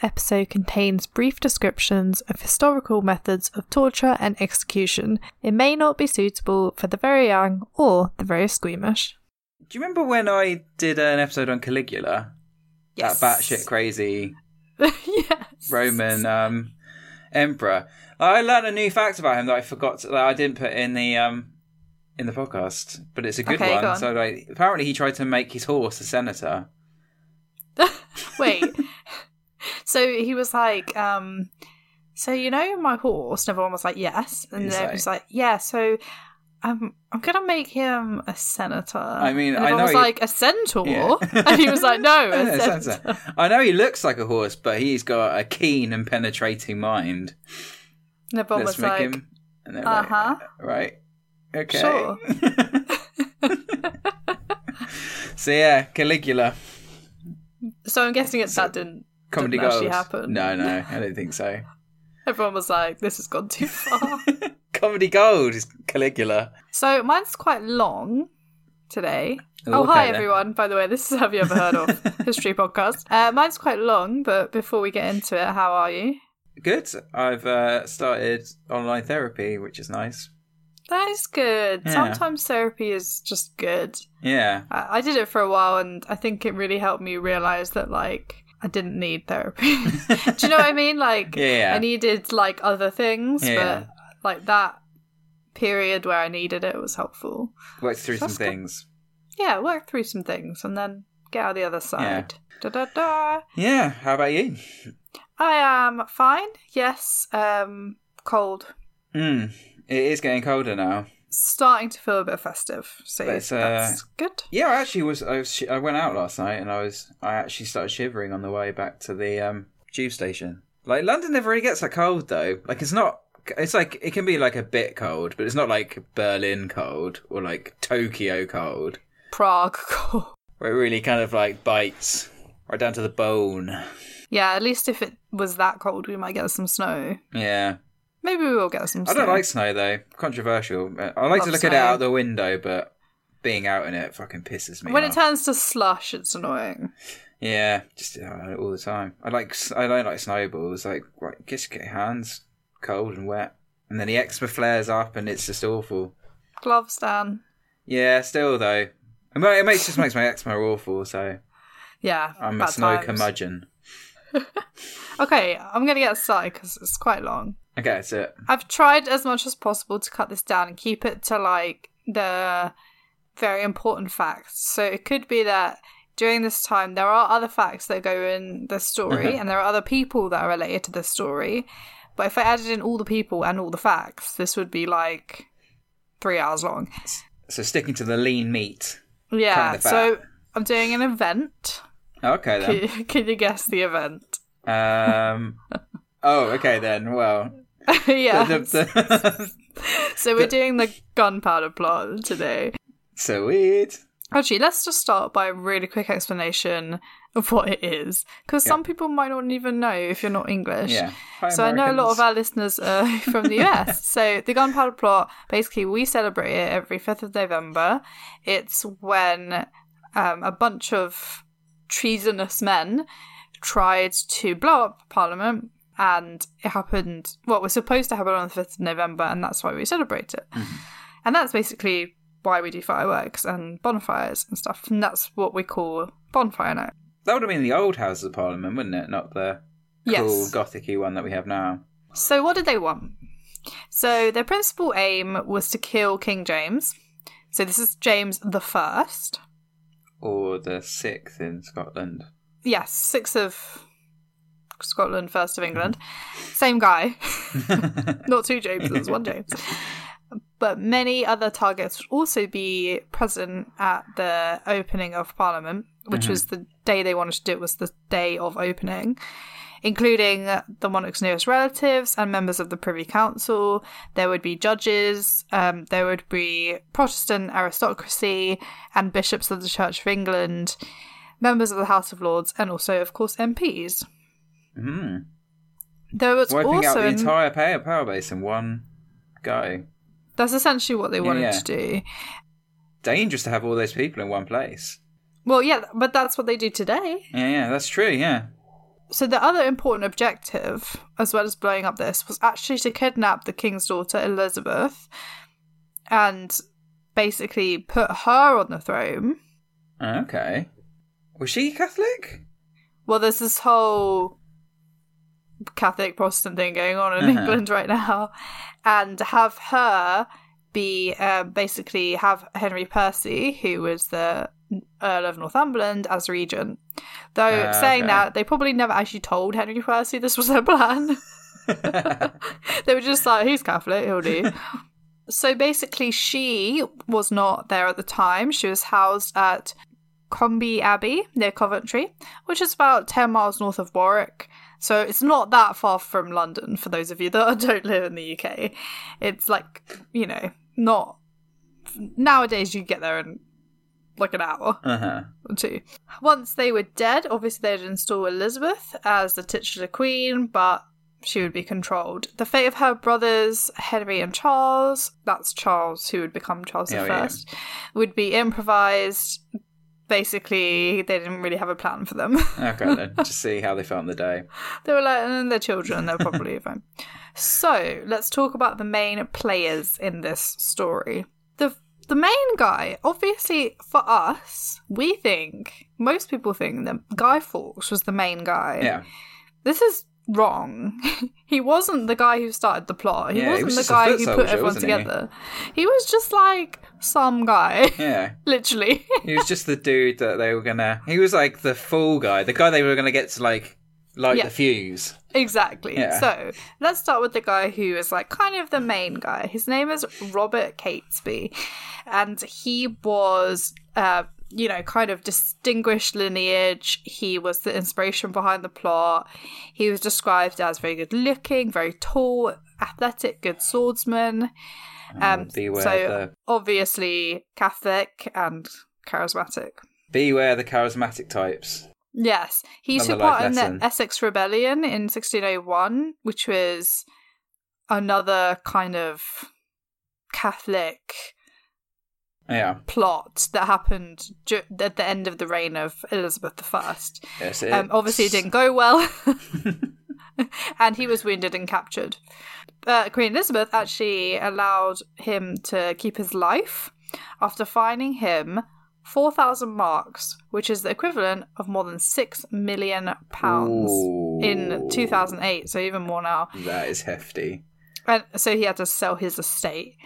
This episode contains brief descriptions of historical methods of torture and execution. It may not be suitable for the very young or the very squeamish. Do you remember when I did an episode on Caligula? Yes. That batshit crazy yes. Roman um, emperor. I learned a new fact about him that I forgot to, that I didn't put in the um, in the podcast, but it's a good Okay, go one. on. So like, apparently he tried to make his horse a senator. Wait. So he was like, um, so you know my horse? And everyone was like, yes. And He's then like- he was like, yeah, so I'm, I'm going to make him a senator. I mean, and I know was he- like, a centaur? Yeah. and he was like, no, a Yeah. I know he looks like a horse, but he's got a keen and penetrating mind. And everyone Let's was make like, him. And they're like, uh-huh. right. Okay. Sure. so yeah, Caligula. so I'm guessing it, that didn't, Comedy didn't gold. happen. No, no, I don't think so. Everyone was like, this has gone too far. Comedy gold is Caligula. so mine's quite long today. Oh, Oh, okay hi then. everyone. By the way, this is Have You Ever Heard of History Podcast. Uh, mine's quite long, but before we get into it, how are you? Good. I've uh, started online therapy, which is nice. That is good. Yeah. Sometimes therapy is just good. Yeah. I, I did it for a while, and I think it really helped me realize that, like, I didn't need therapy. Do you know what I mean? Like, Yeah. I needed, like, other things, Yeah. but, like, that period where I needed it was helpful. Worked through some That's good. things. Yeah, work through some things and then get out the other side. Da da da. Yeah. How about you? I am fine. Yes. Um, cold. Mm. It is getting colder now. Starting to feel a bit festive. So uh, that's good. Yeah, I actually was. I, was, sh- I went out last night and I was. I actually started shivering on the way back to the um, tube station. Like London never really gets that cold though. Like it's not. It's like it can be like a bit cold, but it's not like Berlin cold or like Tokyo cold, Prague cold. where it really kind of like bites right down to the bone. Yeah, at least if it was that cold, we might get some snow. Yeah, Maybe we will get some Snow. I don't like snow though. Controversial. I like Love to look at it out the window, but being out in it fucking pisses me off. When off. it turns to slush, it's annoying. Yeah, just uh, all the time. I like I don't like snowballs. Like, right, just get your hands cold and wet, and then the eczema flares up, and it's just awful. Gloves, Dan. Yeah, still though, it makes just makes my eczema awful. So Yeah, I'm a snow times. curmudgeon. Okay, I'm gonna get started because it's quite long. Okay, that's it. I've tried as much as possible to cut this down and keep it to like the very important facts. So it could be that during this time there are other facts that go in the story and there are other people that are related to the story. But if I added in all the people and all the facts, this would be like three hours long. So sticking to the lean meat. Yeah. So. I'm doing an event. Okay then. Can, can you guess the event? Um. Oh, okay then. Well, yeah. the- the- so we're doing the gunpowder plot today. so weird. Actually, let's just start by a really quick explanation of what it is, because some people might not even know if you're not English. Yeah. Hi, So I know a lot of our listeners are from the US. so the Gunpowder Plot, basically, we celebrate it every fifth of November. It's when um, a bunch of treasonous men tried to blow up Parliament, and it happened. What was supposed to happen on the fifth of November, and that's why we celebrate it. Mm-hmm. And that's basically why we do fireworks and bonfires and stuff. And that's what we call bonfire night. That would have been the old Houses of Parliament, wouldn't it? Not the Yes. cool gothicy one that we have now. So, what did they want? So, their principal aim was to kill King James. So, this is James the First. Or the sixth in Scotland. Yes, sixth of Scotland, first of England. Same guy. Not two Jameses, one James. But many other targets would also be present at the opening of Parliament, which was the day they wanted to do it, was the day of opening, including the monarch's nearest relatives and members of the Privy Council. There would be judges, um, there would be Protestant aristocracy and bishops of the Church of England, members of the House of Lords, and also, of course, MPs. Mm. There was Wiping out the entire power, power base in one go. that's essentially what they wanted yeah. to do. Dangerous to have all those people in one place. Well, yeah, but that's what they do today. Yeah, yeah, that's true, yeah. So the other important objective, as well as blowing up this, was actually to kidnap the king's daughter Elizabeth and basically put her on the throne. Okay. Was she Catholic? Well, there's this whole Catholic Protestant thing going on in Uh-huh. England right now, and have her be uh, basically have Henry Percy, who was the Earl of Northumberland, as regent. Though Ah, saying okay. that, they probably never actually told Henry Percy this was their plan. they were just like, he's Catholic, he'll do. so basically, she was not there at the time. She was housed at Combe Abbey near Coventry, which is about 10 miles north of Warwick. So it's not that far from London for those of you that don't live in the UK. It's like, you know, not. Nowadays, you get there in like an hour uh-huh. or two. Once they were dead, obviously they'd install Elizabeth as the titular queen, but she would be controlled. The fate of her brothers, Henry and Charles, that's Charles who would become Charles Oh, the yeah. First, would be improvised. Basically, they didn't really have a plan for them. Okay, then. Just see how they felt on the day. they were like, and they're children, they're probably fine. So let's talk about the main players in this story. The the main guy, obviously for us, we think most people think that Guy Fawkes was the main guy. Yeah. This is wrong. he wasn't the guy who started the plot. He Yeah, wasn't was the guy who put everyone wasn't he? together. He? was just like some guy, Yeah. literally. He was just the dude that they were gonna. He was like the fool guy, the guy they were gonna get to like light Yeah. the fuse. Exactly. Yeah. So let's start with the guy who is like kind of the main guy. His name is Robert Catesby, and he was, uh, you know, kind of distinguished lineage. He was the inspiration behind the plot. He was described as very good looking, very tall, athletic, good swordsman. Um, beware so the obviously Catholic and charismatic. beware the charismatic types. Yes, he Another took part in the Essex Rebellion in 1601, which was another kind of Catholic Yeah. plot that happened ju- at the end of the reign of Elizabeth I. Yes. Um, obviously, it didn't go well, and he was wounded and captured. Uh, Queen Elizabeth actually allowed him to keep his life after fining him 4,000 marks, which is the equivalent of more than 6 million pounds in 2008, so even more now. That is hefty. And so he had to sell his estate.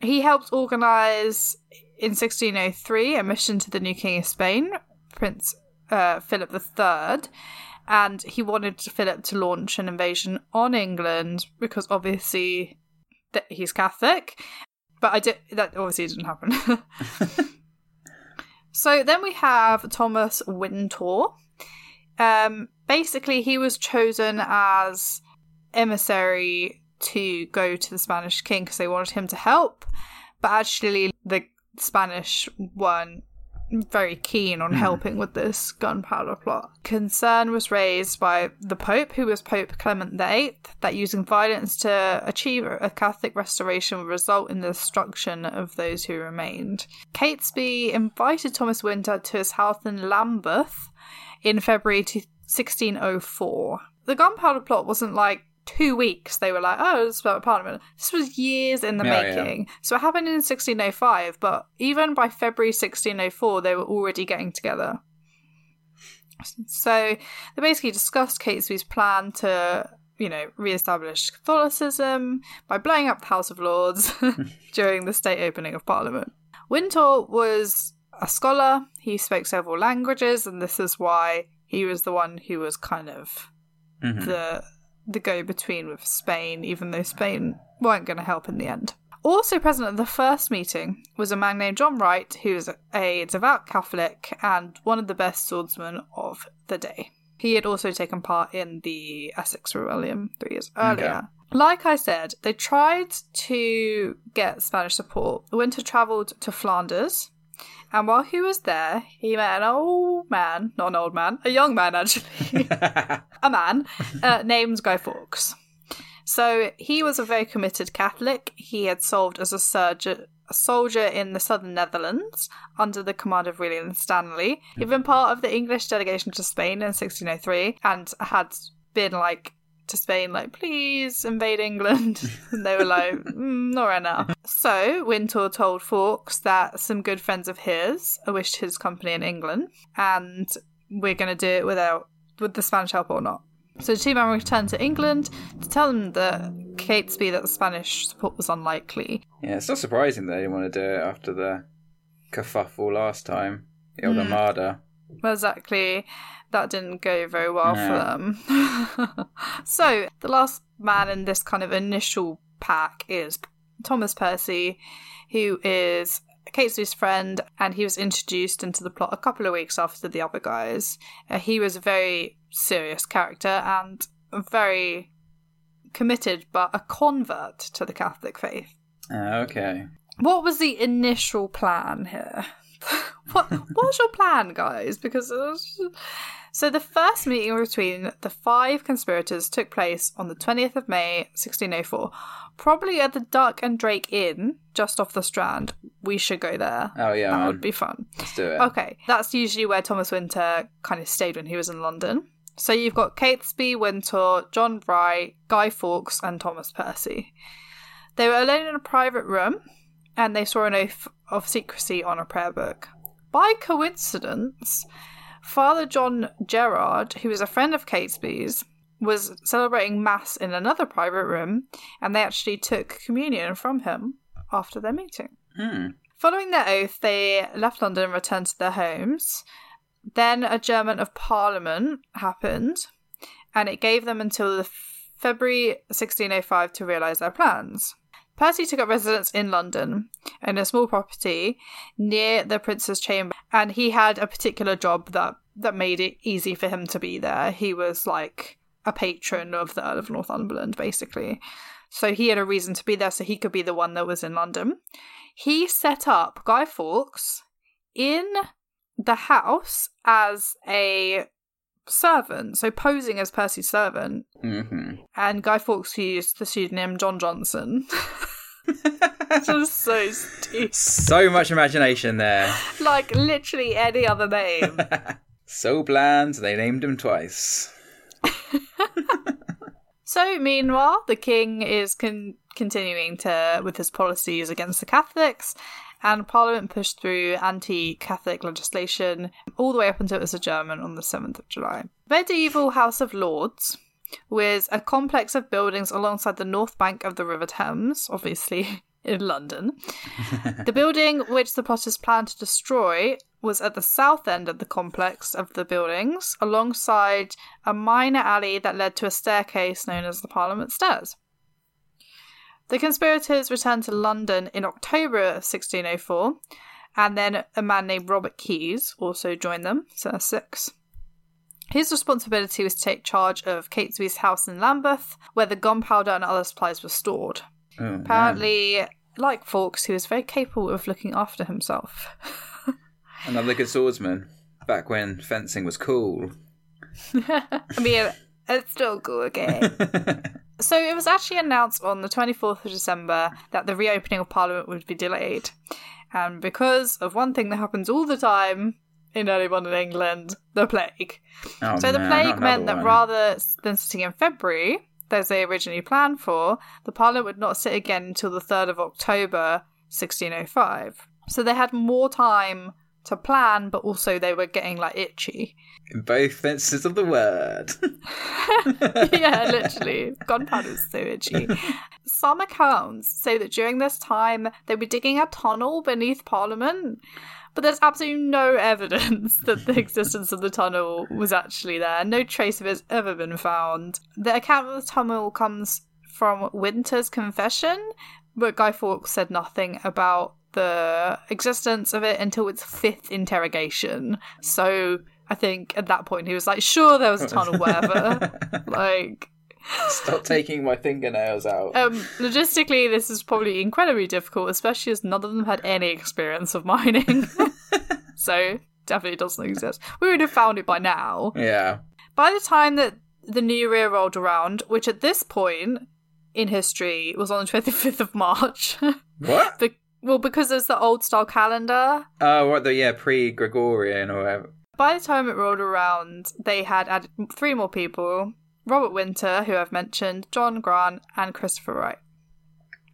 He helped organise in 1603 a mission to the new King of Spain, Prince uh, Philip III, and he wanted Philip to launch an invasion on England because obviously that he's Catholic. But I did that obviously didn't happen. so then we have Thomas Wintour. Um, basically, he was chosen as emissary to go to the Spanish king because they wanted him to help, but actually the Spanish weren't very keen on hmm. helping with this gunpowder plot. Concern was raised by the Pope, who was Pope Clement VIII, that using violence to achieve a Catholic restoration would result in the destruction of those who remained. Catesby invited Thomas Winter to his house in Lambeth in February 1604. The gunpowder plot wasn't like two weeks they were like, oh, it's about Parliament. This was years in the Yeah, yeah. making. So it happened in 1605, but even by February 1604, they were already getting together. So they basically discussed Catesby's plan to, you know, re-establish Catholicism by blowing up the House of Lords during the state opening of Parliament. Wintour was a scholar. He spoke several languages, and this is why he was the one who was kind of Mhm. the the go between with Spain, even though Spain weren't going to help in the end. Also present at the first meeting was a man named John Wright, who was a devout Catholic and one of the best swordsmen of the day. He had also taken part in the Essex Rebellion three years earlier. Like I said, they tried to get Spanish support. Winter travelled to Flanders, and while he was there, he met an old man, not an old man, a young man actually, a man uh, named Guy Fawkes. So he was a very committed Catholic. He had served as a surgeon. A soldier in the southern Netherlands under the command of William Stanley. He'd been part of the English delegation to Spain in 1603 and had been like to Spain, like, please invade England. and they were like, mm, not right now. So Wintour told Fawkes that some good friends of his wished his company in England, and we're going to do it without with the Spanish help or not. So the two men returned to England to tell them that Catesby that the Spanish support was unlikely. Yeah, it's not surprising that they didn't want to do it after the kerfuffle last time, the old Armada. Well, exactly. That didn't go very well for them. so, the last man in this kind of initial pack is Thomas Percy, who is Catesby's friend, and he was introduced into the plot a couple of weeks after the other guys. Uh, he was a very serious character and very committed, but a convert to the Catholic faith. Ah, okay. What was the initial plan here? what what's your plan, guys? Because uh, so the first meeting between the five conspirators took place on the twentieth of May, sixteen oh four, probably at the Duck and Drake Inn, just off the Strand. We should go there. Oh yeah, that man. would be fun. Let's do it. Okay, that's usually where Thomas Winter kind of stayed when he was in London. So you've got Catesby, Winter, John Wright, Guy Fawkes, and Thomas Percy. They were alone in a private room, and they saw an oath of secrecy on a prayer book. By coincidence, Father John Gerard, who was a friend of Catesby's, was celebrating Mass in another private room, and they actually took communion from him after their meeting. Hmm. Following their oath, they left London and returned to their homes. Then adjournment of Parliament happened, and it gave them until the February 1605 to realise their plans. Percy took up residence in London in a small property near the Prince's Chamber, and he had a particular job that that made it easy for him to be there. He was like a patron of the Earl of Northumberland, basically. So he had a reason to be there, so he could be the one that was in London. He set up Guy Fawkes in the house as a servant, so posing as Percy's servant, hmm and Guy Fawkes used the pseudonym John Johnson. Just so stupid. So much imagination there. Like literally any other name. So bland, they named him twice. So, meanwhile, the king is con- continuing to with his policies against the Catholics, and Parliament pushed through anti-Catholic legislation all the way up until it was adjournment on the seventh of July. Medieval House of Lords was a complex of buildings alongside the north bank of the River Thames, obviously in London. the building which the plotters planned to destroy was at the south end of the complex of the buildings, alongside a minor alley that led to a staircase known as the Parliament Stairs. The conspirators returned to London in October of 1604, and then a man named Robert Keys also joined them, so that's six. His responsibility was to take charge of Catesby's house in Lambeth, where the gunpowder and other supplies were stored. Oh, man. Apparently, like Fawkes, he was very capable of looking after himself. Another good swordsman. Back when fencing was cool. I mean, it's still cool, okay? so it was actually announced on the 24th of December that the reopening of Parliament would be delayed. And because of one thing that happens all the time in early modern England, the plague. Oh, So the man, plague meant that one. rather than sitting in February, as they originally planned for, the Parliament would not sit again until the 3rd of October 1605. So they had more time to plan, but also they were getting like itchy. In both senses of the word. yeah, literally. Gunpowder is so itchy. Some accounts say that during this time they were digging a tunnel beneath Parliament, but there's absolutely no evidence that the existence of the tunnel was actually there. No trace of it has ever been found. The account of the tunnel comes from Winter's confession, but Guy Fawkes said nothing about the existence of it until its fifth interrogation. So I think at that point he was like, sure, there was a tunnel, whatever. like, Stop taking my fingernails out. um, logistically, this is probably incredibly difficult, especially as none of them had any experience of mining. so definitely doesn't exist. We would have found it by now. yeah. By the time that the new year rolled around, which at this point in history was on the 25th of March. What? Be- well, because it's the old style calendar. Oh, what the yeah pre Gregorian or whatever. By the time it rolled around, they had added three more people Robert Winter, who I've mentioned, John Grant, and Christopher Wright.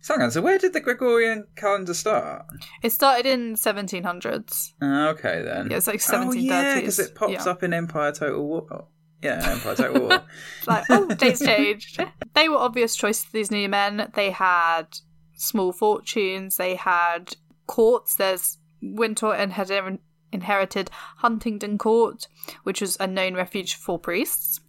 So, hang on, so where did the Gregorian calendar start? It started in 1700s. Ah, okay then. Yeah, it's like Oh yeah, because it pops Yeah. up in Empire Total War. Oh, yeah, Empire Total War. Like, oh, dates changed. they were obvious choices, these new men. They had small fortunes, they had courts. There's Winter and had inherited Huddington Court, which was a known refuge for priests.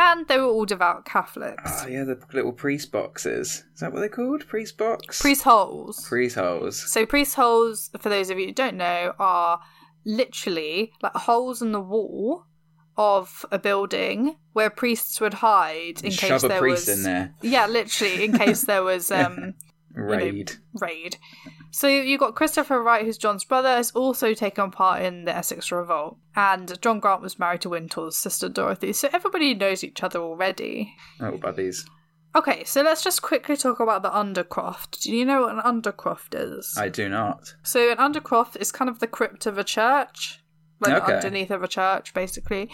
And they were all devout Catholics. Oh yeah, the little priest boxes. Is that what they're called? Priest box. Priest holes. Priest holes. So priest holes, for those of you who don't know, are literally like holes in the wall of a building where priests would hide in case Shove a there priest was in there. yeah, literally in case there was um Raid. raid. So you've got Christopher Wright, who's John's brother, has also taken part in the Essex Revolt, and John Grant was married to Winter's sister Dorothy. So everybody knows each other already. Oh, buddies. Okay, so let's just quickly talk about the undercroft. Do you know what an undercroft is? I do not. So an undercroft is kind of the crypt of a church, like Okay. underneath of a church, basically.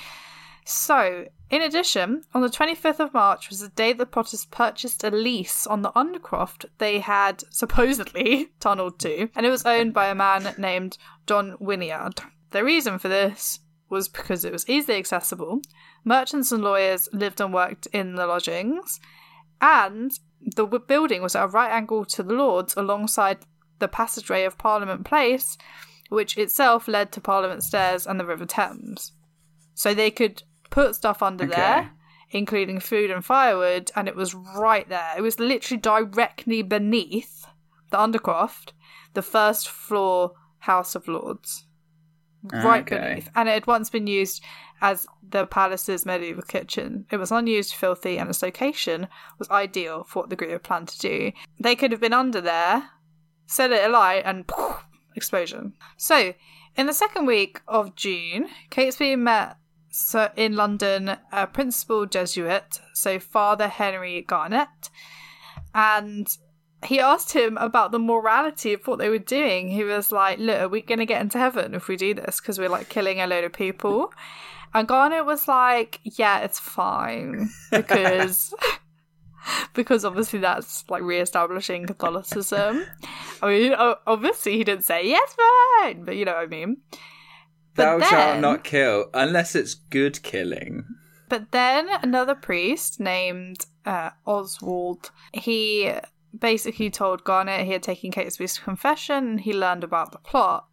So, in addition, on the 25th of March was the day the Potters purchased a lease on the undercroft they had supposedly tunneled to, and it was owned by a man named John Wynyard. The reason for this was because it was easily accessible. Merchants and lawyers lived and worked in the lodgings, and the building was at a right angle to the Lords alongside the passageway of Parliament Place, which itself led to Parliament Stairs and the River Thames. So they could put stuff under Okay. there, including food and firewood, and it was right there. It was literally directly beneath the Undercroft, the first floor House of Lords. Right Okay. beneath. And it had once been used as the palace's medieval kitchen. It was unused, filthy, and its location was ideal for what the group had planned to do. They could have been under there, set it alight, and explosion. So, in the second week of June, Catesby met in London a principal Jesuit, so Father Henry Garnet, and he asked him about the morality of what they were doing. He was like, "Look, are we going to get into heaven if we do this? Because we're like killing a load of people." And Garnet was like, "Yeah, it's fine because." Because obviously that's like re-establishing Catholicism. I mean, obviously he didn't say yes, fine, but you know what I mean. Thou But shalt not kill unless it's good killing. But then another priest named uh, Oswald, he basically told Garnet he had taken Catesby's confession and he learned about the plot.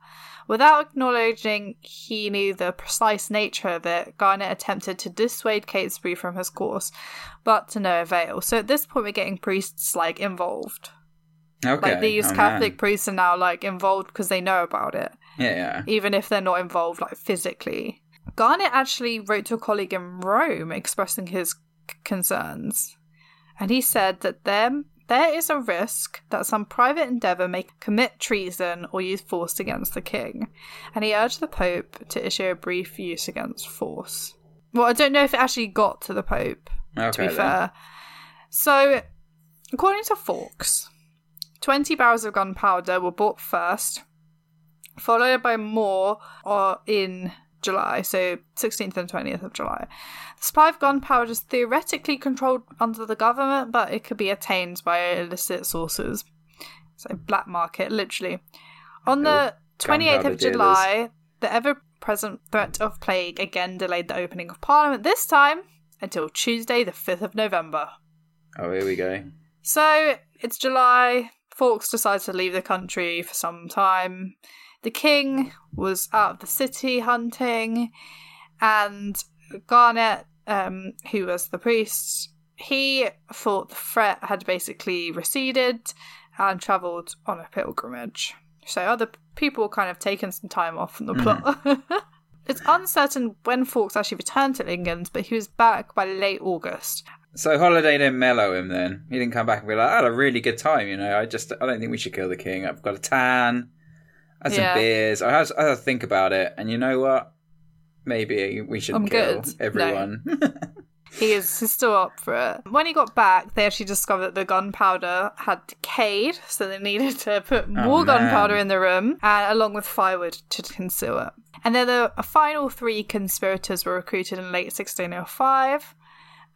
Without acknowledging he knew the precise nature of it, Garnet attempted to dissuade Catesby from his course, but to no avail. So at this point, we're getting priests like involved. Okay. Like these oh, Catholic man. priests are now like involved because they know about it Yeah, yeah. even if they're not involved like physically. Garnet actually wrote to a colleague in Rome expressing his c- concerns, and he said that there there is a risk that some private endeavour may commit treason or use force against the king, and he urged the Pope to issue a brief use against force. Well, I don't know if it actually got to the Pope, Okay. to be then. fair. So, according to Fawkes, 20 barrels of gunpowder were bought first, followed by more uh, in July, so 16th and 20th of July. The supply of gunpowder is theoretically controlled under the government, but it could be attained by illicit sources. So, black market, literally. On the 28th gunpowder of dealers. July, the ever present threat of plague again delayed the opening of Parliament, this time until Tuesday, the 5th of November. Oh, here we go. So it's July. Fawkes decides to leave the country for some time. The king was out of the city hunting, and Garnet, um, who was the priest, he thought the threat had basically receded and travelled on a pilgrimage. So other people kind of taken some time off from the plot. it's uncertain when Fawkes actually returned to England, but he was back by late August. So Holiday didn't mellow him then. He didn't come back and be like, I had a really good time, you know. I just I don't think we should kill the king. I've got a tan. Had some Yeah. beers. I had, I had to think about it, and you know what? Maybe we should I'm kill good. everyone. he is he's still up for it. When he got back, they actually discovered that the gunpowder had decayed, so they needed to put more Oh, gunpowder in the room, and along with firewood to conceal it. And then the final three conspirators were recruited in late 1605.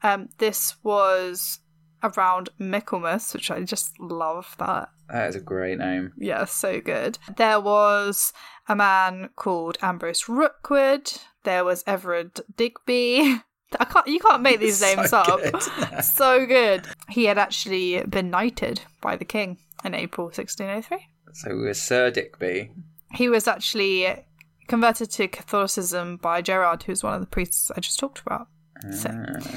Um, this was around Michaelmas, which I just love that That is a great name. yeah, so good. There was a man called Ambrose Rookwood. There was Everard Digby. I can't. You can't make these So names up. good. so good. He had actually been knighted by the king in April 1603. So we were Sir Digby. He was actually converted to Catholicism by Gerard, who's one of the priests I just talked about. So, Ah. so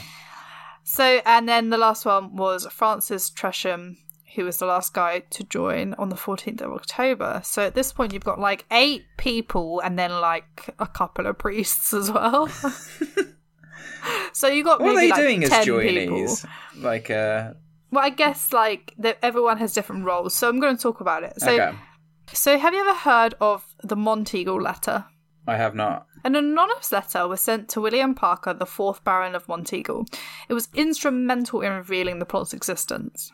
and then the last one was Francis Tresham, who was the last guy to join on the 14th of October. So at this point, you've got like eight people and then like a couple of priests as well. so you got What are they like doing as 10 people. Like, uh, Well, I guess like that everyone has different roles. So I'm going to talk about it. So, okay. so have you ever heard of the Monteagle letter? I have not. An anonymous letter was sent to William Parker, the fourth Baron of Monteagle. It was instrumental in revealing the plot's existence.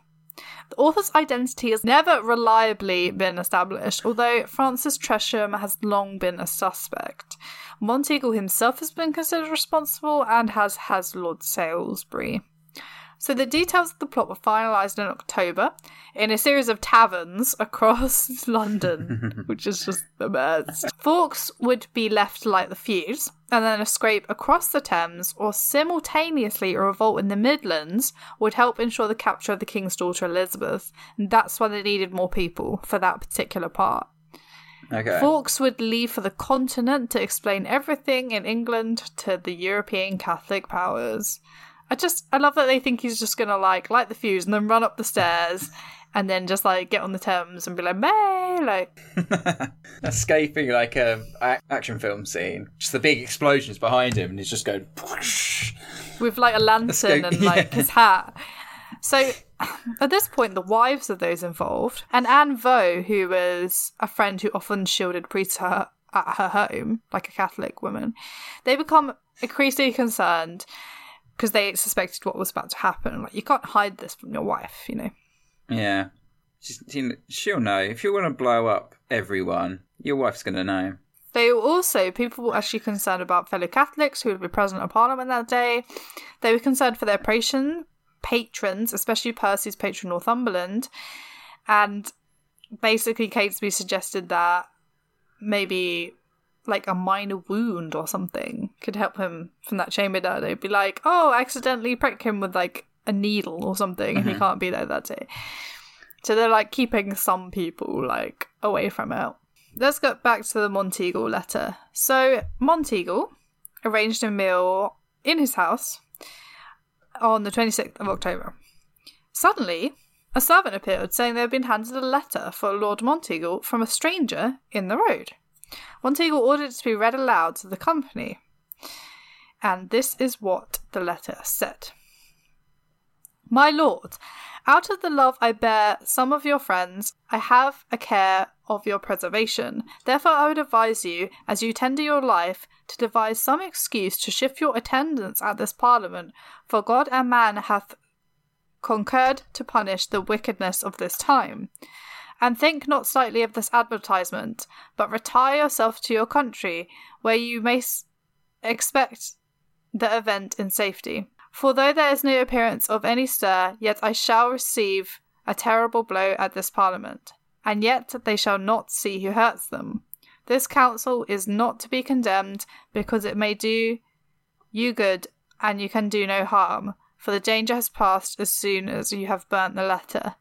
The author's identity has never reliably been established, although Francis Tresham has long been a suspect. Monteagle himself has been considered responsible, and has has Lord Salisbury. So the details of the plot were finalised in October in a series of taverns across London, which is just the best. Fawkes would be left to light the fuse, and then a scrape across the Thames, or simultaneously a revolt in the Midlands, would help ensure the capture of the King's daughter Elizabeth. And that's why they needed more people for that particular part. Okay. Fawkes would leave for the continent to explain everything in England to the European Catholic powers. I just, I love that they think he's just gonna like light the fuse and then run up the stairs and then just like get on the Thames and be like, May, like, Escaping like a a- action film scene. Just the big explosions behind him, and he's just going. with like a lantern go- and like yeah. his hat. So at this point, the wives of those involved, and Anne Vaux, who was a friend who often shielded priests her, at her home, like a Catholic woman, they become increasingly concerned because they suspected what was about to happen. Like, you can't hide this from your wife, you know. Yeah. She's, she'll know. If you want to blow up everyone, your wife's going to know. They were also, people were actually concerned about fellow Catholics who would be present at Parliament that day. They were concerned for their patron, patrons, especially Percy's patron Northumberland. And basically, Catesby suggested that maybe like a minor wound or something could help him from that chamber that day. Be like, oh, I accidentally prick him with like a needle or something, and he mm-hmm. can't be there that day. So they're like keeping some people like away from it. Let's get back to the Monteagle letter. So Monteagle arranged a meal in his house on the 26th of October. Suddenly, a servant appeared saying they had been handed a letter for Lord Monteagle from a stranger in the road. Monteagle ordered it to be read aloud to the company. And this is what the letter said. My lord, out of the love I bear some of your friends, I have a care of your preservation. Therefore, I would advise you, as you tender your life, to devise some excuse to shift your attendance at this parliament, for God and man hath concurred to punish the wickedness of this time. And think not slightly of this advertisement, but retire yourself to your country, where you may s- expect the event in safety. For though there is no appearance of any stir, yet I shall receive a terrible blow at this parliament, and yet they shall not see who hurts them. This council is not to be condemned, because it may do you good, and you can do no harm, for the danger has passed as soon as you have burnt the letter,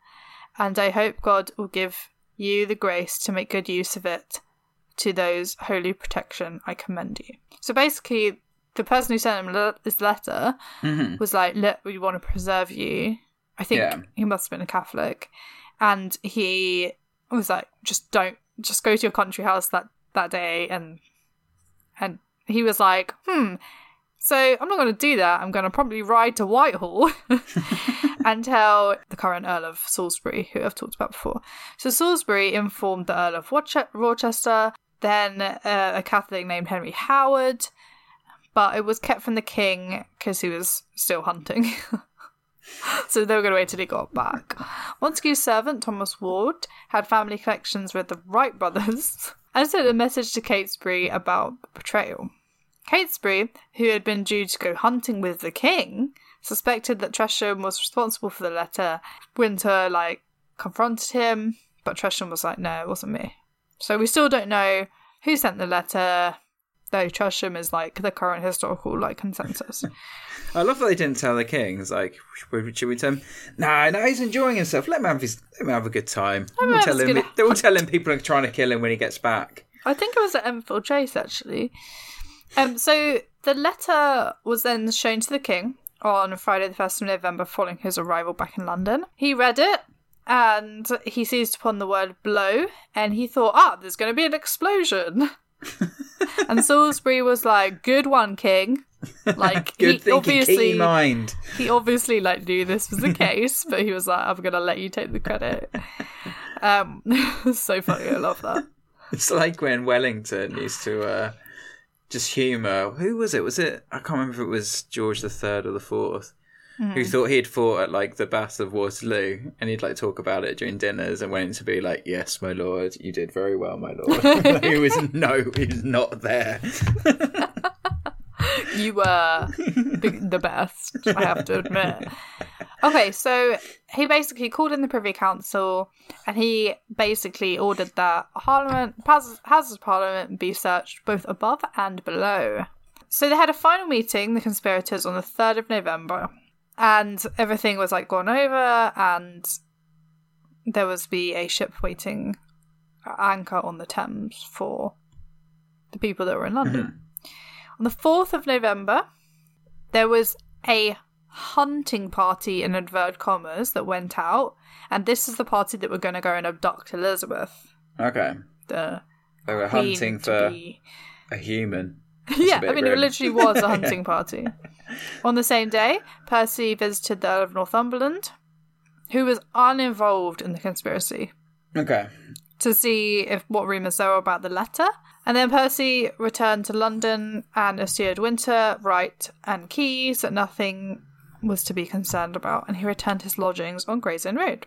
and I hope God will give you the grace to make good use of it. To those holy protection I commend you. So basically, the person who sent him le- this letter Mhm. was like, "Look, we want to preserve you." I think Yeah. he must have been a Catholic, and he was like, "Just don't, just go to your country house that that day." And and he was like, "Hmm." So I'm not going to do that. I'm going to probably ride to Whitehall and tell the current Earl of Salisbury, who I've talked about before. So Salisbury informed the Earl of Roche- Rochester, then uh, a Catholic named Henry Howard, but it was kept from the king because he was still hunting. so they were going to wait till he got back. Monteagle's servant, Thomas Ward, had family connections with the Wright brothers and sent a message to Catesby about the betrayal. Catesby, who had been due to go hunting with the king, suspected that Tresham was responsible for the letter. Winter, like, confronted him, but Tresham was like, no, it wasn't me. So we still don't know who sent the letter, though Tresham is like the current historical like consensus. I love that they didn't tell the king. It's like, should we tell him? Nah, no, he's enjoying himself. Let him have his, let him have a good time. him We'll have tell his him, good- they will tell him people are trying to kill him when he gets back. I think it was at Enfield Chase actually. Um, so the letter was then shown to the king on Friday, the first of November, following his arrival back in London. He read it and he seized upon the word blow, and he thought, ah, there's going to be an explosion. and Salisbury was like, "Good one, King." Like he thinking, obviously mind. he obviously like knew this was the case, but he was like, "I'm gonna let you take the credit." Um, so funny. I love that. It's like when Wellington used to uh, just humour. Who was it? Was it? I can't remember if it was George the Third or the Fourth. Who mm-hmm. thought he'd fought at like the Battle of Waterloo, and he'd like talk about it during dinners, and went to be like, "Yes, my lord, you did very well, my lord." He was no, he was not there. You were the best, I have to admit. Okay, so he basically called in the Privy Council and he basically ordered that Parliament, Houses of Parliament be searched both above and below. So they had a final meeting, the conspirators, on the 3rd of November, and everything was like gone over, and there was be a ship waiting at anchor on the Thames for the people that were in London. Mm-hmm. On the 4th of November, there was a hunting party in inverted commas that went out, and this is the party that were going to go and abduct Elizabeth, Okay, the they were hunting for be- a human. yeah, bit I mean, it literally was a hunting party. On the same day, Percy visited the Earl of Northumberland, who was uninvolved in the conspiracy. Okay, to see if what rumours there were about the letter. And then Percy returned to London and assured Winter, Wright, and Keys that nothing was to be concerned about, and he returned his lodgings on Gray's Inn Road.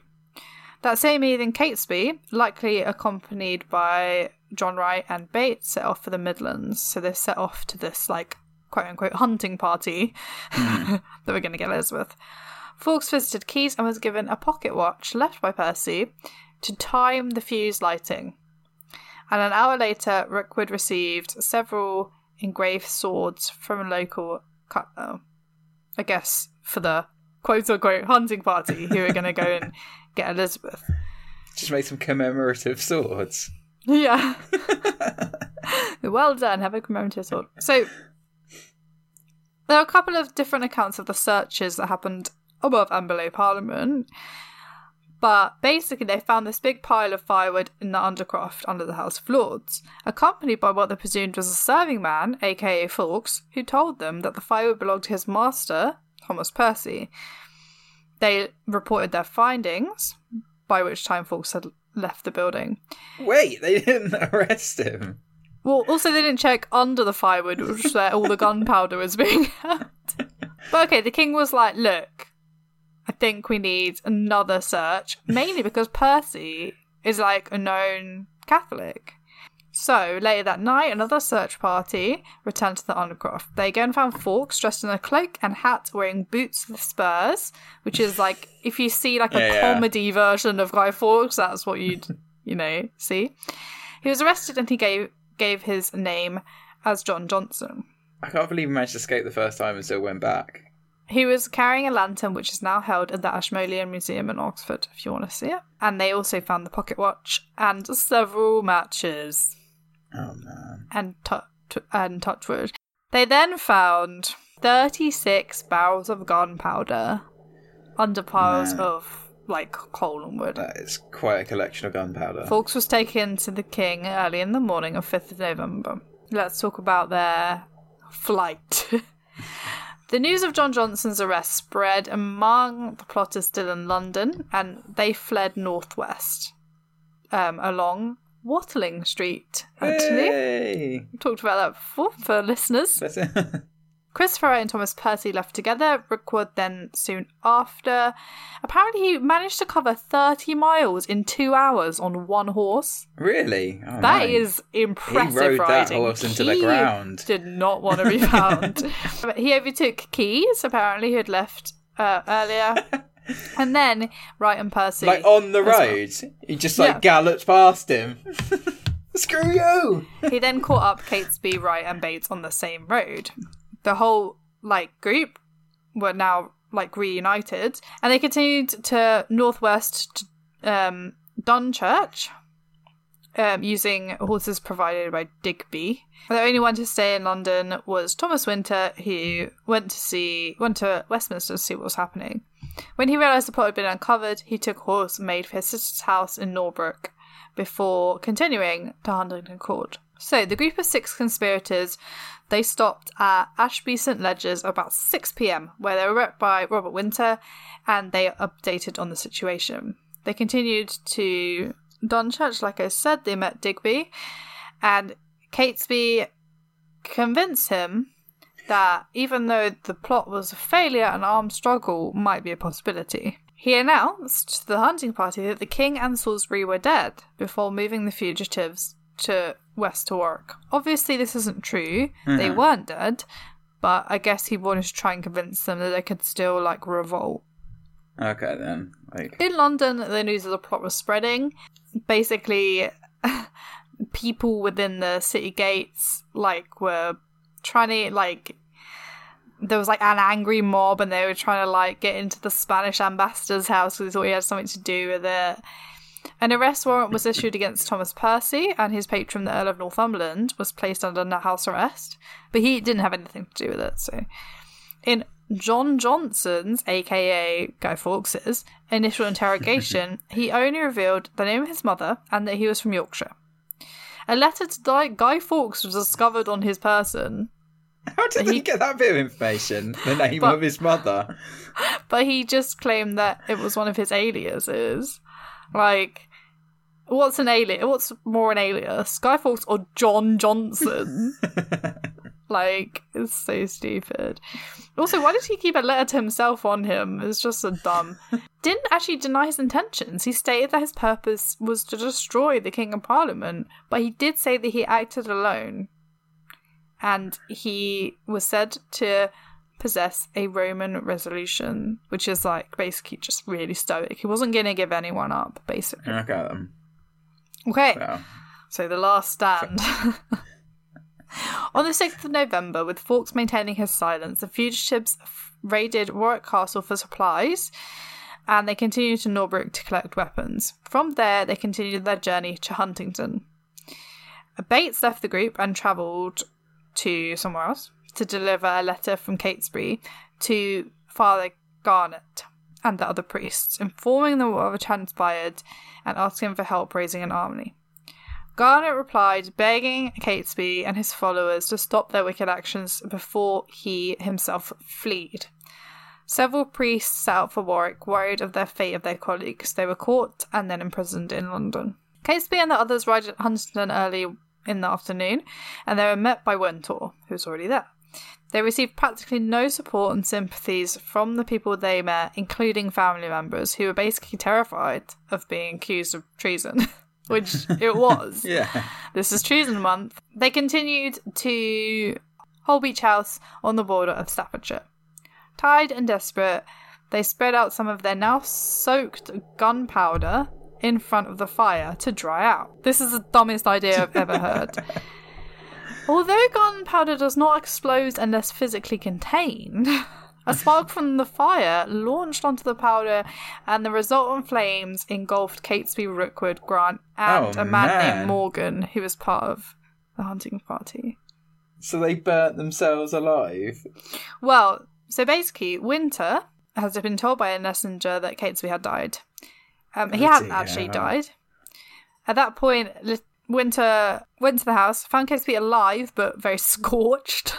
That same evening, Catesby, likely accompanied by John Wright and Bates, set off for the Midlands. So they set off to this, like, quote unquote, hunting party that we're going to get Elizabeth. Fawkes visited Keys and was given a pocket watch left by Percy to time the fuse lighting. And an hour later, Rookwood received several engraved swords from a local, cu- uh, I guess, for the quote unquote hunting party who were going to go and get Elizabeth. just make some commemorative swords. Yeah. well done. Have a commemorative sword. So, there are a couple of different accounts of the searches that happened above and below Parliament. But basically, they found this big pile of firewood in the undercroft under the House of Lords, accompanied by what they presumed was a serving man, aka Fawkes, who told them that the firewood belonged to his master, Thomas Percy. They reported their findings, by which time Fawkes had left the building. Wait, they didn't arrest him. Well, also they didn't check under the firewood, which was where all the gunpowder was being kept. But okay, the king was like, "Look, I think we need another search, mainly because Percy is like a known Catholic." So later that night, another search party returned to the Undercroft. They again found Fawkes dressed in a cloak and hat, wearing boots with spurs, which is like if you see like a Yeah, yeah. comedy version of Guy Fawkes, that's what you'd you know see. He was arrested and he gave gave his name as John Johnson. I can't believe he managed to escape the first time and still went back. He was carrying a lantern, which is now held at the Ashmolean Museum in Oxford, if you want to see it. And they also found the pocket watch and several matches Oh man. and, and touchwood. They then found 36 barrels of gunpowder under piles Man. of like coal and wood. That is quite a collection of gunpowder. Fawkes was taken to the king early in the morning of 5th of November. Let's talk about their flight. the news of John Johnson's arrest spread among the plotters still in London, and they fled northwest um, along Watling Street. Actually, Hey! we talked about that before for listeners. That's Christopher and Thomas Percy left together. Rookwood then soon after. Apparently, he managed to cover 30 miles in two hours on one horse. Really? Oh, That is impressive He rode that riding. horse into the He ground. Did not want to be found. He overtook Keyes, apparently, who had left uh, earlier. and then Wright and Percy. like on the as well. road. He just like Yeah. galloped past him. Screw you! he then caught up Catesby, Wright, and Bates on the same road. The whole like group were now like reunited, and they continued to northwest to um, Dunchurch, um, using horses provided by Digby. The only one to stay in London was Thomas Winter, who went to see went to Westminster to see what was happening. When he realised the plot had been uncovered, he took horse and made for his sister's house in Norbrook before continuing to Huddington Court. So the group of six conspirators, they stopped at Ashby St Ledgers about 6 p.m., where they were met by Robert Winter, and they updated on the situation. They continued to Dunchurch, like I said, they met Digby, and Catesby convinced him that even though the plot was a failure, an armed struggle might be a possibility. He announced to the hunting party that the king and Salisbury were dead before moving the fugitives to West to Warwick. Obviously, this isn't true. They mm-hmm. weren't dead, but I guess he wanted to try and convince them that they could still like revolt. Okay then. Like In London, the news of the plot was spreading. Basically, people within the city gates like were trying to like there was like an angry mob and they were trying to like get into the Spanish ambassador's house because they thought he had something to do with it. An arrest warrant was issued against Thomas Percy and his patron, the Earl of Northumberland, was placed under house arrest, but he didn't have anything to do with it. So, in John Johnson's, aka Guy Fawkes's, initial interrogation, he only revealed the name of his mother and that he was from Yorkshire. A letter to Guy Fawkes was discovered on his person, How did he get that bit of information? The name But- of his mother. but he just claimed that it was one of his aliases. Like, what's an alias? What's more an alias? Fawkes or John Johnson? like, it's so stupid. Also, why did he keep a letter to himself on him? It's just so dumb. Didn't actually deny his intentions. He stated that his purpose was to destroy the king and parliament, but he did say that he acted alone. And he was said to possess a Roman resolution, which is like basically just really stoic. He wasn't going to give anyone up, basically. Okay. Okay, Well, so the last stand. On the 6th of November, with Fawkes maintaining his silence, the fugitives f- raided Warwick Castle for supplies and they continued to Norbrook to collect weapons. From there, they continued their journey to Huddington. Bates left the group and travelled to somewhere else to deliver a letter from Catesby to Father Garnet and the other priests, informing them of what had transpired and asking for help raising an army. Garnet replied, begging Catesby and his followers to stop their wicked actions before he himself fled. Several priests set out for Warwick, worried of their fate of their colleagues. They were caught and then imprisoned in London. Catesby and the others arrived at Huddington early in the afternoon, and they were met by Wintour, who was already there. They received practically no support and sympathies from the people they met, including family members who were basically terrified of being accused of treason, which it was. yeah. This is treason month. They continued to Holbeach House on the border of Staffordshire. Tired and desperate, they spread out some of their now soaked gunpowder in front of the fire to dry out. This is the dumbest idea I've ever heard. Although gunpowder does not explode unless physically contained, a spark from the fire launched onto the powder, and the resultant flames engulfed Catesby, Rookwood, Grant, and Oh, a man, man. named Morgan, who was part of the hunting party. So they burnt themselves alive. Well, so basically, Winter has been told by a messenger that Catesby had died. Um, he hadn't actually died. At that point, Winter went to the house, found Catesby alive but very scorched.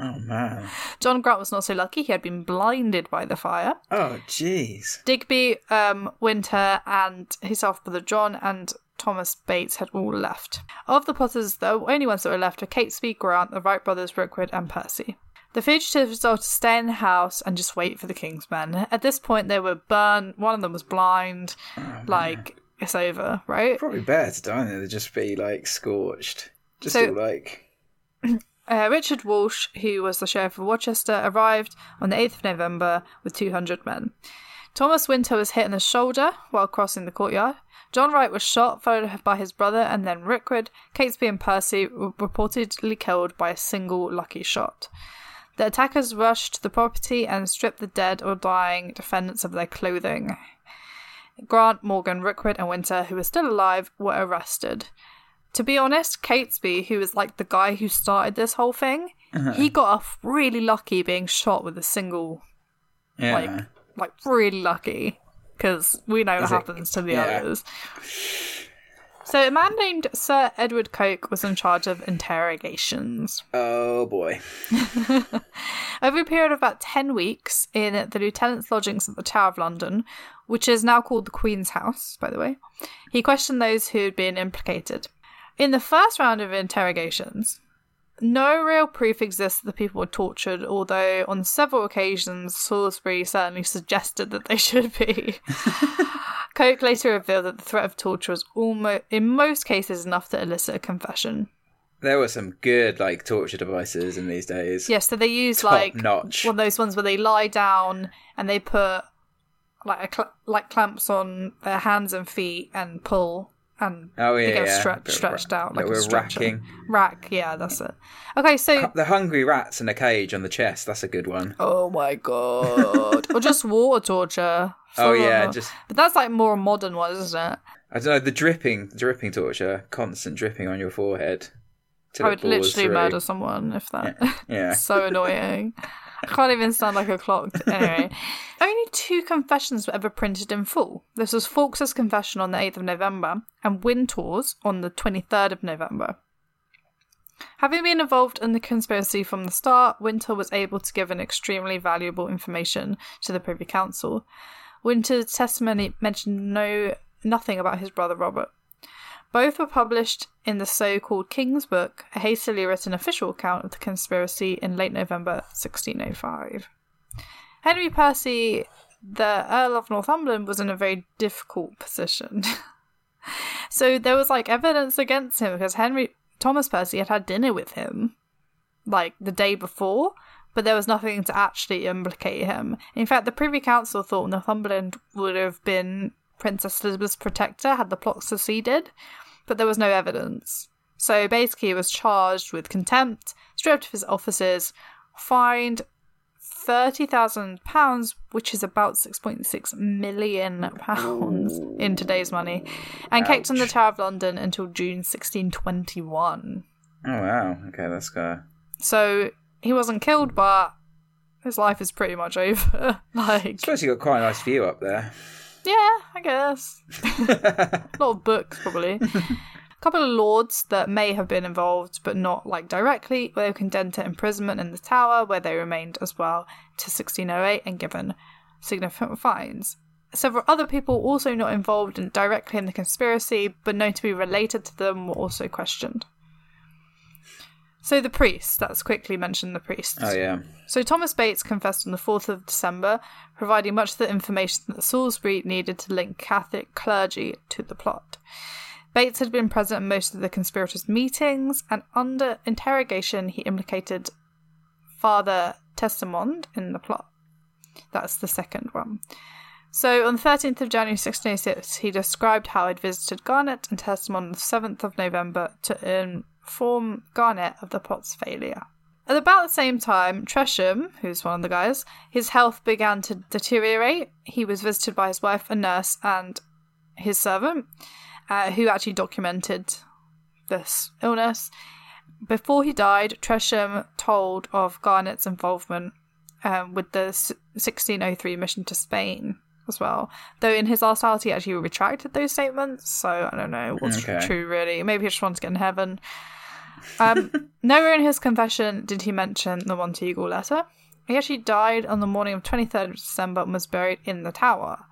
Oh man. John Grant was not so lucky; he had been blinded by the fire. Oh jeez. Digby, um, Winter, and his half brother John and Thomas Bates had all left. Of the Potters, the only ones that were left were Catesby, Grant, the Wright brothers, Rookwood, and Percy. The fugitives resolved to stay in the house and just wait for the king's men. At this point, they were burned. One of them was blind. like, it's over, right? Probably better to die than to just be like scorched. Just So- all, like Uh, Richard Walsh, who was the sheriff of Worcester, arrived on the 8th of November with 200 men. Thomas Winter was hit in the shoulder while crossing the courtyard. John Wright was shot, followed by his brother and then Rickard. Catesby and Percy were reportedly killed by a single lucky shot. The attackers rushed the property and stripped the dead or dying defendants of their clothing. Grant, Morgan, Rickard, and Winter, who were still alive, were arrested. To be honest, Catesby, who was like the guy who started this whole thing, uh-huh. he got off really lucky being shot with a single, yeah. like, like really lucky, because we know what it- happens to the yeah. others. So, a man named Sir Edward Coke was in charge of interrogations. oh boy. Over a period of about 10 weeks in the lieutenant's lodgings at the Tower of London, which is now called the Queen's House, by the way, he questioned those who had been implicated. In the first round of interrogations, no real proof exists that the people were tortured, although on several occasions Salisbury certainly suggested that they should be. Coke later revealed that the threat of torture was almost, in most cases, enough to elicit a confession. There were some good like torture devices in these days. Yes, so they use Top like notch. one of those ones where they lie down and they put like a cl- like clamps on their hands and feet and pull and Oh yeah, they get yeah. stretched stretched ra- out like bit a racking. Rack, yeah, that's it. Okay, so The hungry rats in a cage on the chest. That's a good one. oh my god, or just water torture. Oh yeah, just but that's like more modern one, isn't it? I don't know the dripping, dripping torture, constant dripping on your forehead. I would literally through. murder someone if that. Yeah. so annoying. I can't even stand like a clock. Anyway, only two confessions were ever printed in full. This was Fawkes's confession on the 8th of November and Wintour's on the 23rd of November. Having been involved in the conspiracy from the start, Winter was able to give an extremely valuable information to the Privy Council. Winter's testimony mentioned no nothing about his brother Robert. Both were published in the so called King's Book, a hastily written official account of the conspiracy in late November 1605. Henry Percy, the Earl of Northumberland, was in a very difficult position. so there was like evidence against him because Henry Thomas Percy had had dinner with him like the day before, but there was nothing to actually implicate him. In fact, the Privy Council thought Northumberland would have been Princess Elizabeth's protector had the plot succeeded, but there was no evidence. So basically, he was charged with contempt, stripped of his offices, fined thirty thousand pounds, which is about six point six million pounds in today's money, and kept in the Tower of London until June sixteen twenty one. Oh wow. Okay, that's good. So he wasn't killed, but his life is pretty much over. like, I suppose you got quite a nice view up there. Yeah, I guess. a lot of books, probably. A couple of lords that may have been involved, but not like directly, were condemned to imprisonment in the Tower, where they remained as well to 1608 and given significant fines. Several other people also not involved in, directly in the conspiracy, but known to be related to them, were also questioned. So the priests, let's quickly mention the priest. Oh yeah. So Thomas Bates confessed on the 4th of December, providing much of the information that Salisbury needed to link Catholic clergy to the plot. Bates had been present at most of the conspirators' meetings, and under interrogation, he implicated Father Testamond in the plot. That's the second one. So on the 13th of January 1606, he described how he'd visited Garnet and Testamond on the 7th of November to inform Garnet of the plot's failure. At about the same time, Tresham, who's one of the guys, his health began to deteriorate. He was visited by his wife, a nurse, and his servant, uh, who actually documented this illness. Before he died, Tresham told of Garnet's involvement um, with the 1603 mission to Spain as well. Though in his last hours, he actually retracted those statements, so I don't know what's Okay. true really. Maybe he just wants to get in heaven. Um, nowhere in his confession did he mention the Monteagle letter. He actually died on the morning of 23rd of December and was buried in the tower.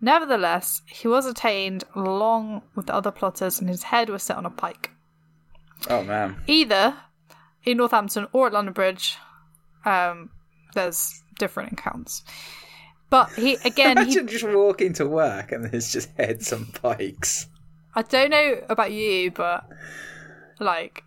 Nevertheless, he was attainted along with the other plotters and his head was set on a pike. Oh man. Either in Northampton or at London Bridge, Um, there's different accounts. But he again, he, Imagine just walking to work and there's just heads on pikes. I don't know about you, but like,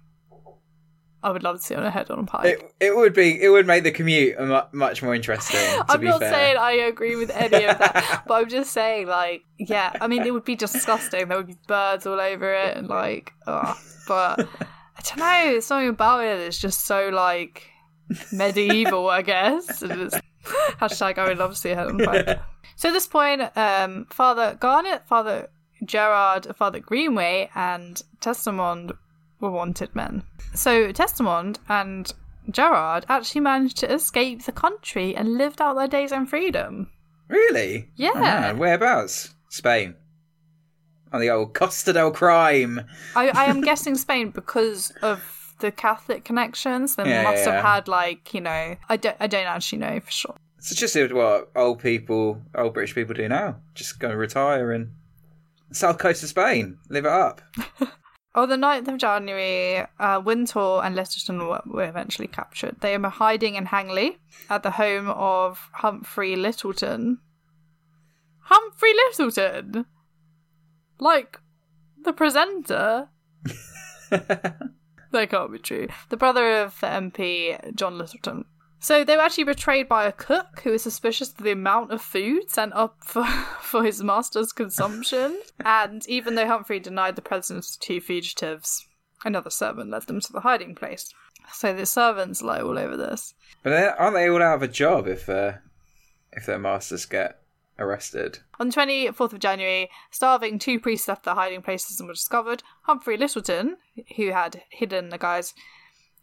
I would love to see on a head on a pike. It it would be it would make the commute much more interesting. To I'm be not fair. saying I agree with any of that, but I'm just saying, like, yeah, I mean, it would be disgusting. There would be birds all over it, and like, oh, but I don't know. There's something about it that's just so like medieval, I guess. And it's, hashtag I would love to see a head on fire. So at this point, um, Father Garnet, Father Gerard, Father Greenway, and Testamond were wanted men. So Testamond and Gerard actually managed to escape the country and lived out their days in freedom. Really? Yeah. Oh. Whereabouts? Spain. On the old Costa del Crime. I, I am guessing Spain because of the Catholic connections. They Yeah, must yeah. have had like you know. I don't. I don't actually know for sure. It's just what old people, old British people do now. Just go retire in south coast of Spain, live it up. On the 9th of January, uh, Wintour and Littleton were, were eventually captured. They were hiding in Hagley at the home of Humphrey Littleton. Humphrey Littleton? Like the presenter? That can't be true. The brother of the MP, John Littleton. So they were actually betrayed by a cook who was suspicious of the amount of food sent up for, for his master's consumption. and even though Humphrey denied the presence of two fugitives, another servant led them to the hiding place. So the servants lie all over this. But aren't they all out of a job if uh, if their masters get arrested? On the 24th of January, starving, two priests left their hiding places and were discovered. Humphrey Littleton, who had hidden the guys,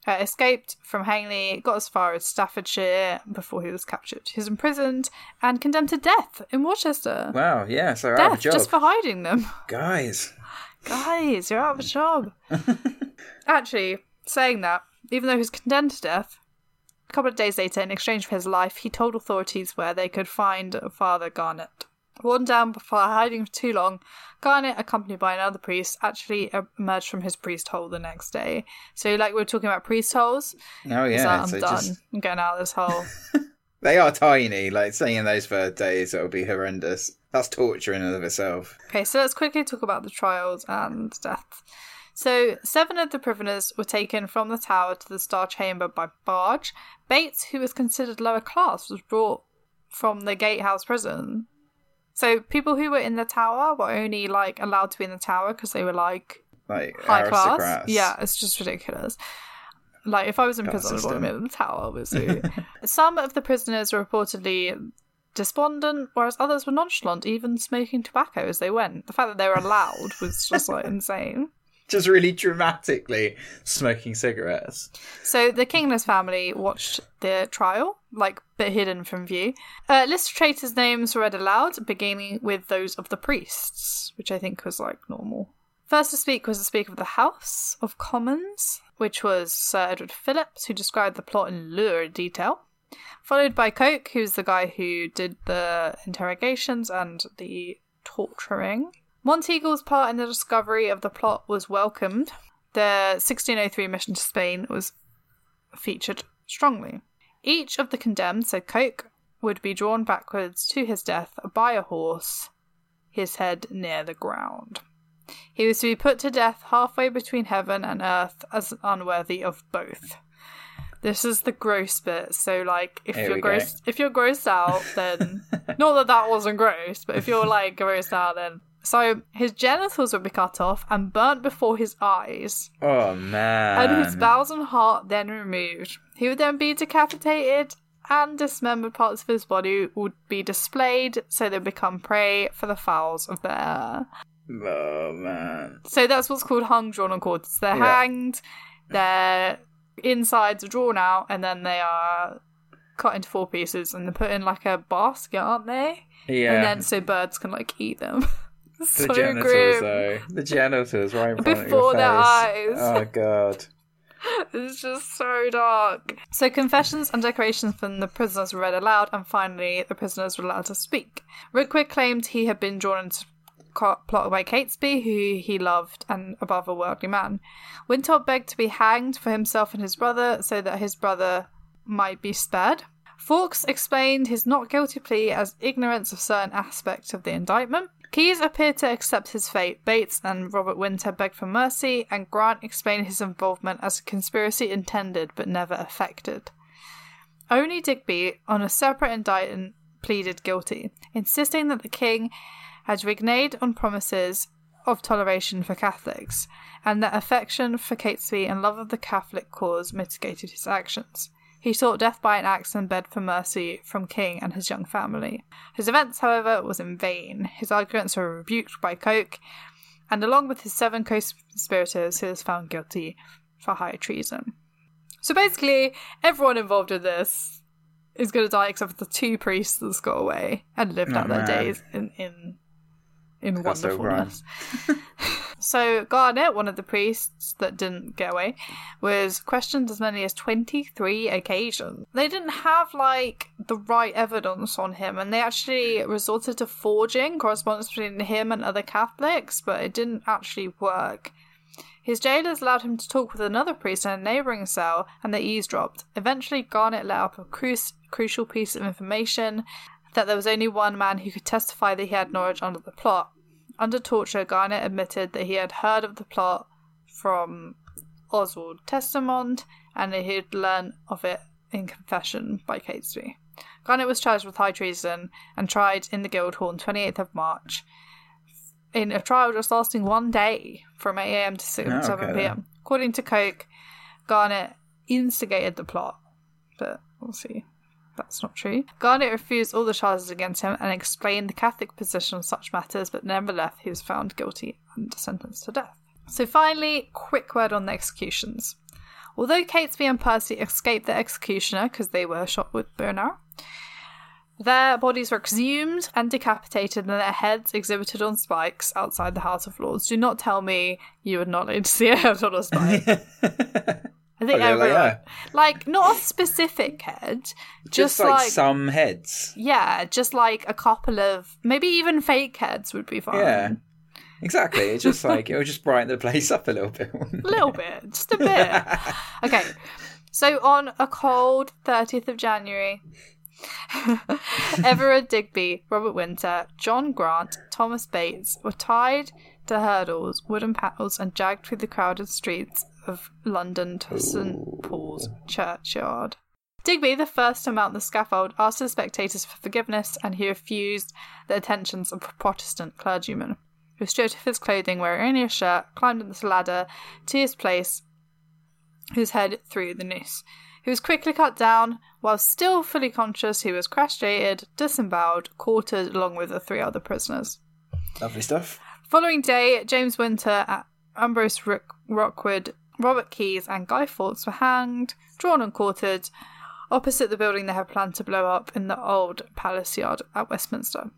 uh, escaped from Hagley, got as far as Staffordshire before he was captured. He was imprisoned and condemned to death in Worcester. Wow, yeah, so they're out of a death job. just for hiding them. Guys. Guys, you're out of a job. Actually, saying that, even though he was condemned to death, a couple of days later, in exchange for his life, he told authorities where they could find Father Garnet. Worn down before hiding for too long, Garnet, accompanied by another priest, actually emerged from his priest hole the next day. So, like we were talking about priest holes, Oh he's yeah, like, I'm so done. just I'm getting out of this hole. they are tiny. Like staying in those for days, it would be horrendous. That's torture in and of itself. Okay, so let's quickly talk about the trials and death. So, seven of the prisoners were taken from the tower to the Star Chamber by barge. Bates, who was considered lower class, was brought from the Gatehouse prison. So, people who were in the tower were only like allowed to be in the tower because they were like Like high class. Yeah, it's just ridiculous. Like if I was in prison, I would have been in the tower, obviously. Some of the prisoners were reportedly despondent, whereas others were nonchalant, even smoking tobacco as they went. The fact that they were allowed was just like insane. Just really dramatically smoking cigarettes. So the Kingless family watched the trial, like bit hidden from view. Uh, list of traitors' names read aloud, beginning with those of the priests, which I think was like normal. First to speak was the Speaker of the House of Commons, which was Sir Edward Phillips, who described the plot in lurid detail. Followed by Coke, who's the guy who did the interrogations and the torturing. Monteagle's part in the discovery of the plot was welcomed. The 1603 mission to Spain was featured strongly. Each of the condemned, said Coke, would be drawn backwards to his death by a horse, his head near the ground. He was to be put to death halfway between heaven and earth as unworthy of both. This is the gross bit. So, like, if Here you're we go. gross, if you're grossed out, then not that that wasn't gross, but if you're like grossed out, then so his genitals would be cut off and burnt before his eyes Oh man. and his bowels and heart then removed. He would then be decapitated, and dismembered parts of his body would be displayed so they become prey for the fowls of the air. Oh man. So that's what's called hung, drawn, and quartered. They're Yeah. hanged, their insides are drawn out, and then they are cut into four pieces and they're put in like a basket, aren't they? Yeah. And then so birds can like eat them. the so genitals grim. though. The janitors right in front of Before your their eyes. Oh god. It's just so dark. So, confessions and declarations from the prisoners were read aloud, and finally, the prisoners were allowed to speak. Rickwick claimed he had been drawn into plot by Catesby, who he loved, and above a worldly man. Winthrop begged to be hanged for himself and his brother, so that his brother might be spared. Fawkes explained his not guilty plea as ignorance of certain aspects of the indictment. Keyes appeared to accept his fate. Bates and Robert Winter begged for mercy, and Grant explained his involvement as a conspiracy intended but never effected. Only Digby, on a separate indictment, pleaded guilty, insisting that the king had reneged on promises of toleration for Catholics, and that affection for Catesby and love of the Catholic cause mitigated his actions. He sought death by an axe and begged for mercy from King and his young family. His defence, however, was in vain. His arguments were rebuked by Coke, and along with his seven co-conspirators, he was found guilty for high treason. So basically, everyone involved in this is going to die except for the two priests that got away and lived Oh, out their days in in in That's so wonderfulness. so Garnet, one of the priests that didn't get away, was questioned as many as twenty three occasions. They didn't have like the right evidence on him, and they actually resorted to forging correspondence between him and other Catholics, but it didn't actually work. His jailers allowed him to talk with another priest in a neighbouring cell, and they eavesdropped. Eventually, Garnet let up a cru- crucial piece of information that there was only one man who could testify that he had knowledge under the plot. Under torture, Garnet admitted that he had heard of the plot from Oswald Testamond and that he had learned of it in confession by Catesby. Garnet was charged with high treason and tried in the Guildhall on 28th of March in a trial just lasting one day from 8am to 6, Oh, okay 7pm. then. According to Coke, Garnet instigated the plot, but we'll see. That's not true. Garnet refused all the charges against him and explained the Catholic position on such matters, but nevertheless he was found guilty and sentenced to death. So finally, quick word on the executions. Although Catesby and Percy escaped the executioner because they were shot with arrow, their bodies were exhumed and decapitated, and their heads exhibited on spikes outside the House of Lords. Do not tell me you would not like to see a head on a spike. I think Oh, yeah, like, yeah. like not a specific head, just, Just like, like, some heads. yeah, just like a couple of maybe even fake heads would be fine. Yeah. Exactly. It's just like it would just brighten the place up a little bit. a little bit, just a bit. Okay, so on a cold 30th of January, Everard Digby, Robert Winter, John Grant, Thomas Bates were tied to hurdles, wooden paddles, and dragged through the crowded streets of London to St Paul's Churchyard. Digby, the first to mount the scaffold, asked the spectators for forgiveness, and he refused the attentions of a Protestant clergyman. He stripped off his clothing, wearing only a shirt, climbed up the ladder to his place, whose head through the noose. He was quickly cut down. While still fully conscious, he was castrated, disemboweled, quartered along with the three other prisoners. Lovely stuff. Following day, James Winter, at Ambrose Rook- Rookwood, Robert Keyes, and Guy Fawkes were hanged, drawn and quartered opposite the building they had planned to blow up in the old palace yard at Westminster.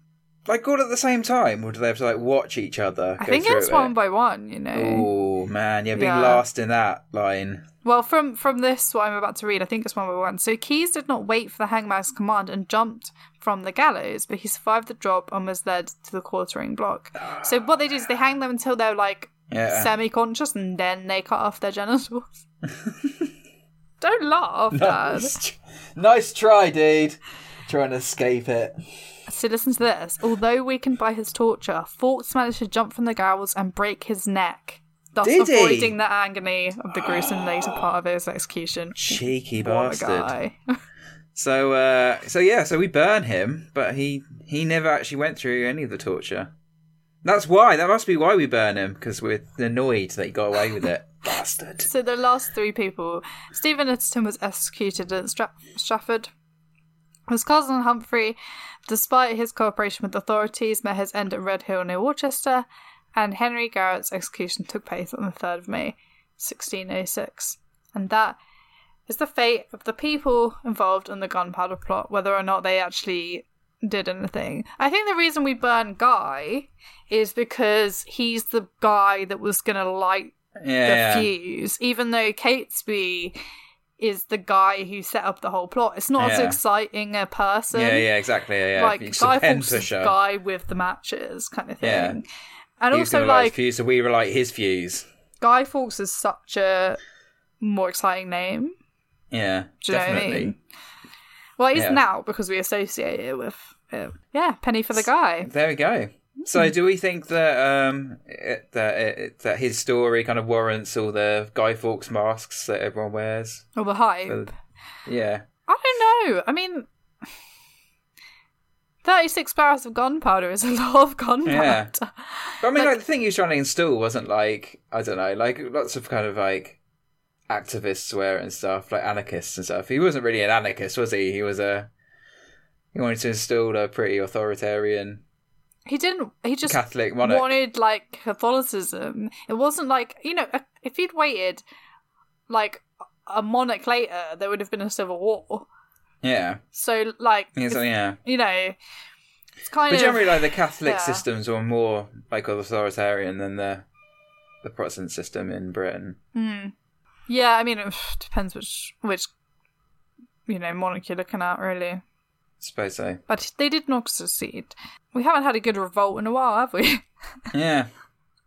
Like all at the same time, or do they have to like watch each other? I go think it's it? one by one, you know. Oh man, yeah, being Yeah. last in that line. Well, from from this, what I'm about to read, I think it's one by one. So Keyes did not wait for the hangman's command and jumped from the gallows, but he survived the drop and was led to the quartering block. So what they do is they hang them until they're like Yeah. semi-conscious, and then they cut off their genitals. Don't laugh, Dad. Nice. nice try, dude. Trying to escape it. So listen to this. Although weakened by his torture, Fawkes managed to jump from the gallows and break his neck, thus Did he? avoiding the agony of the gruesome later part of his execution. Cheeky bastard. guy. So, uh, so yeah, so we burn him, but he he never actually went through any of the torture. That's why. That must be why we burn him because we're annoyed that he got away with it. Bastard. So the last three people, Stephen Littleton was executed at Stra- Stratford. His cousin Humphrey, despite his cooperation with authorities, met his end at Red Hill near Worcester, and Henry Garnet's execution took place on the 3rd of May, 1606. And that is the fate of the people involved in the gunpowder plot, whether or not they actually did anything. I think the reason we burn Guy is because he's the guy that was going to light Yeah. the fuse, even though Catesby is the guy who set up the whole plot. It's not as exciting a person. Yeah, yeah, exactly. Yeah, yeah. Like Guy Fawkes is the guy with the matches kind of thing. Yeah. And He also gonna light his like fuse, so we were like his fuse. Guy Fawkes is such a more exciting name. Yeah, Do you know what I definitely. mean? Well, it is Yeah. now because we associate it with it. Yeah, penny for the guy. There we go. Hmm. So, do we think that um it, that it, that his story kind of warrants all the Guy Fawkes masks that everyone wears? Or the hype. Uh, Yeah, I don't know. I mean, 36 barrels of gunpowder is a lot of gunpowder. Yeah. but I mean, Like- like, the thing he was trying to install wasn't like I don't know, like lots of kind of like activists wear it and stuff, like anarchists and stuff. He wasn't really an anarchist, was he? He was a he wanted to install a pretty authoritarian He didn't. He just Catholic monarch. wanted like Catholicism. It wasn't like you know, if he'd waited like a monarch later, there would have been a civil war. Yeah, So like, yeah, so, if- yeah. you know, it's kind of But of generally, like the Catholic yeah. systems were more like authoritarian than the the Protestant system in Britain. Hmm. Yeah, I mean, it depends which which you know monarch you're looking at, really. Suppose so. But they did not succeed. We haven't had a good revolt in a while, have we? Yeah,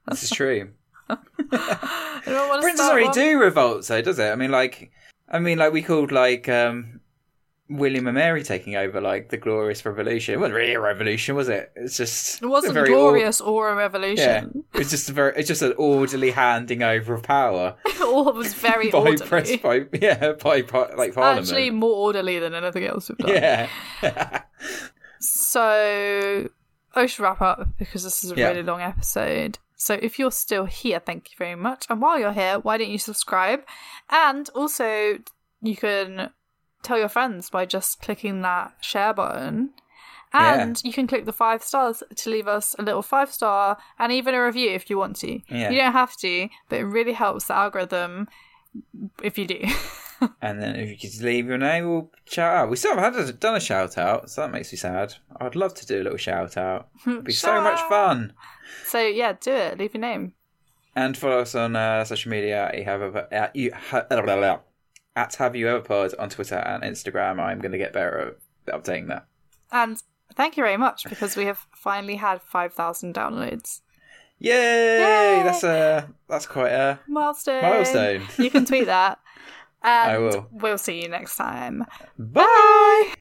this is true. I don't want to Britain doesn't really one. do revolts, though, does it? I mean, like, I mean, like we called like um, William and Mary taking over like the Glorious Revolution. It wasn't really a revolution, was it? It's just It wasn't a very or- glorious or a revolution. yeah, it's just a very, it's just an orderly handing over of power All was very by orderly. press, by yeah, by, par- like Parliament. Actually, more orderly than anything else we've done. yeah, So I should wrap up because this is a Yeah. really long episode. So if you're still here, thank you very much. And while you're here, why don't you subscribe? And also, you can tell your friends by just clicking that share button. And you can click the five stars to leave us a little five star and even a review if you want to. Yeah. You don't have to, but it really helps the algorithm if you do. and then if you could leave your name, we'll shout out. We still haven't had a, done a shout out, so that makes me sad. I'd love to do a little shout out. It'd be so much fun. so yeah, do it. Leave your name. And follow us on uh, social media you have ever, at you ha, at have you ever pod on Twitter and Instagram. I'm going to get better at updating that. And thank you very much because we have finally had 5,000 downloads. Yay! Yay! That's a that's quite a Milestone. milestone. You can tweet that. And I will. We'll see you next time. Bye.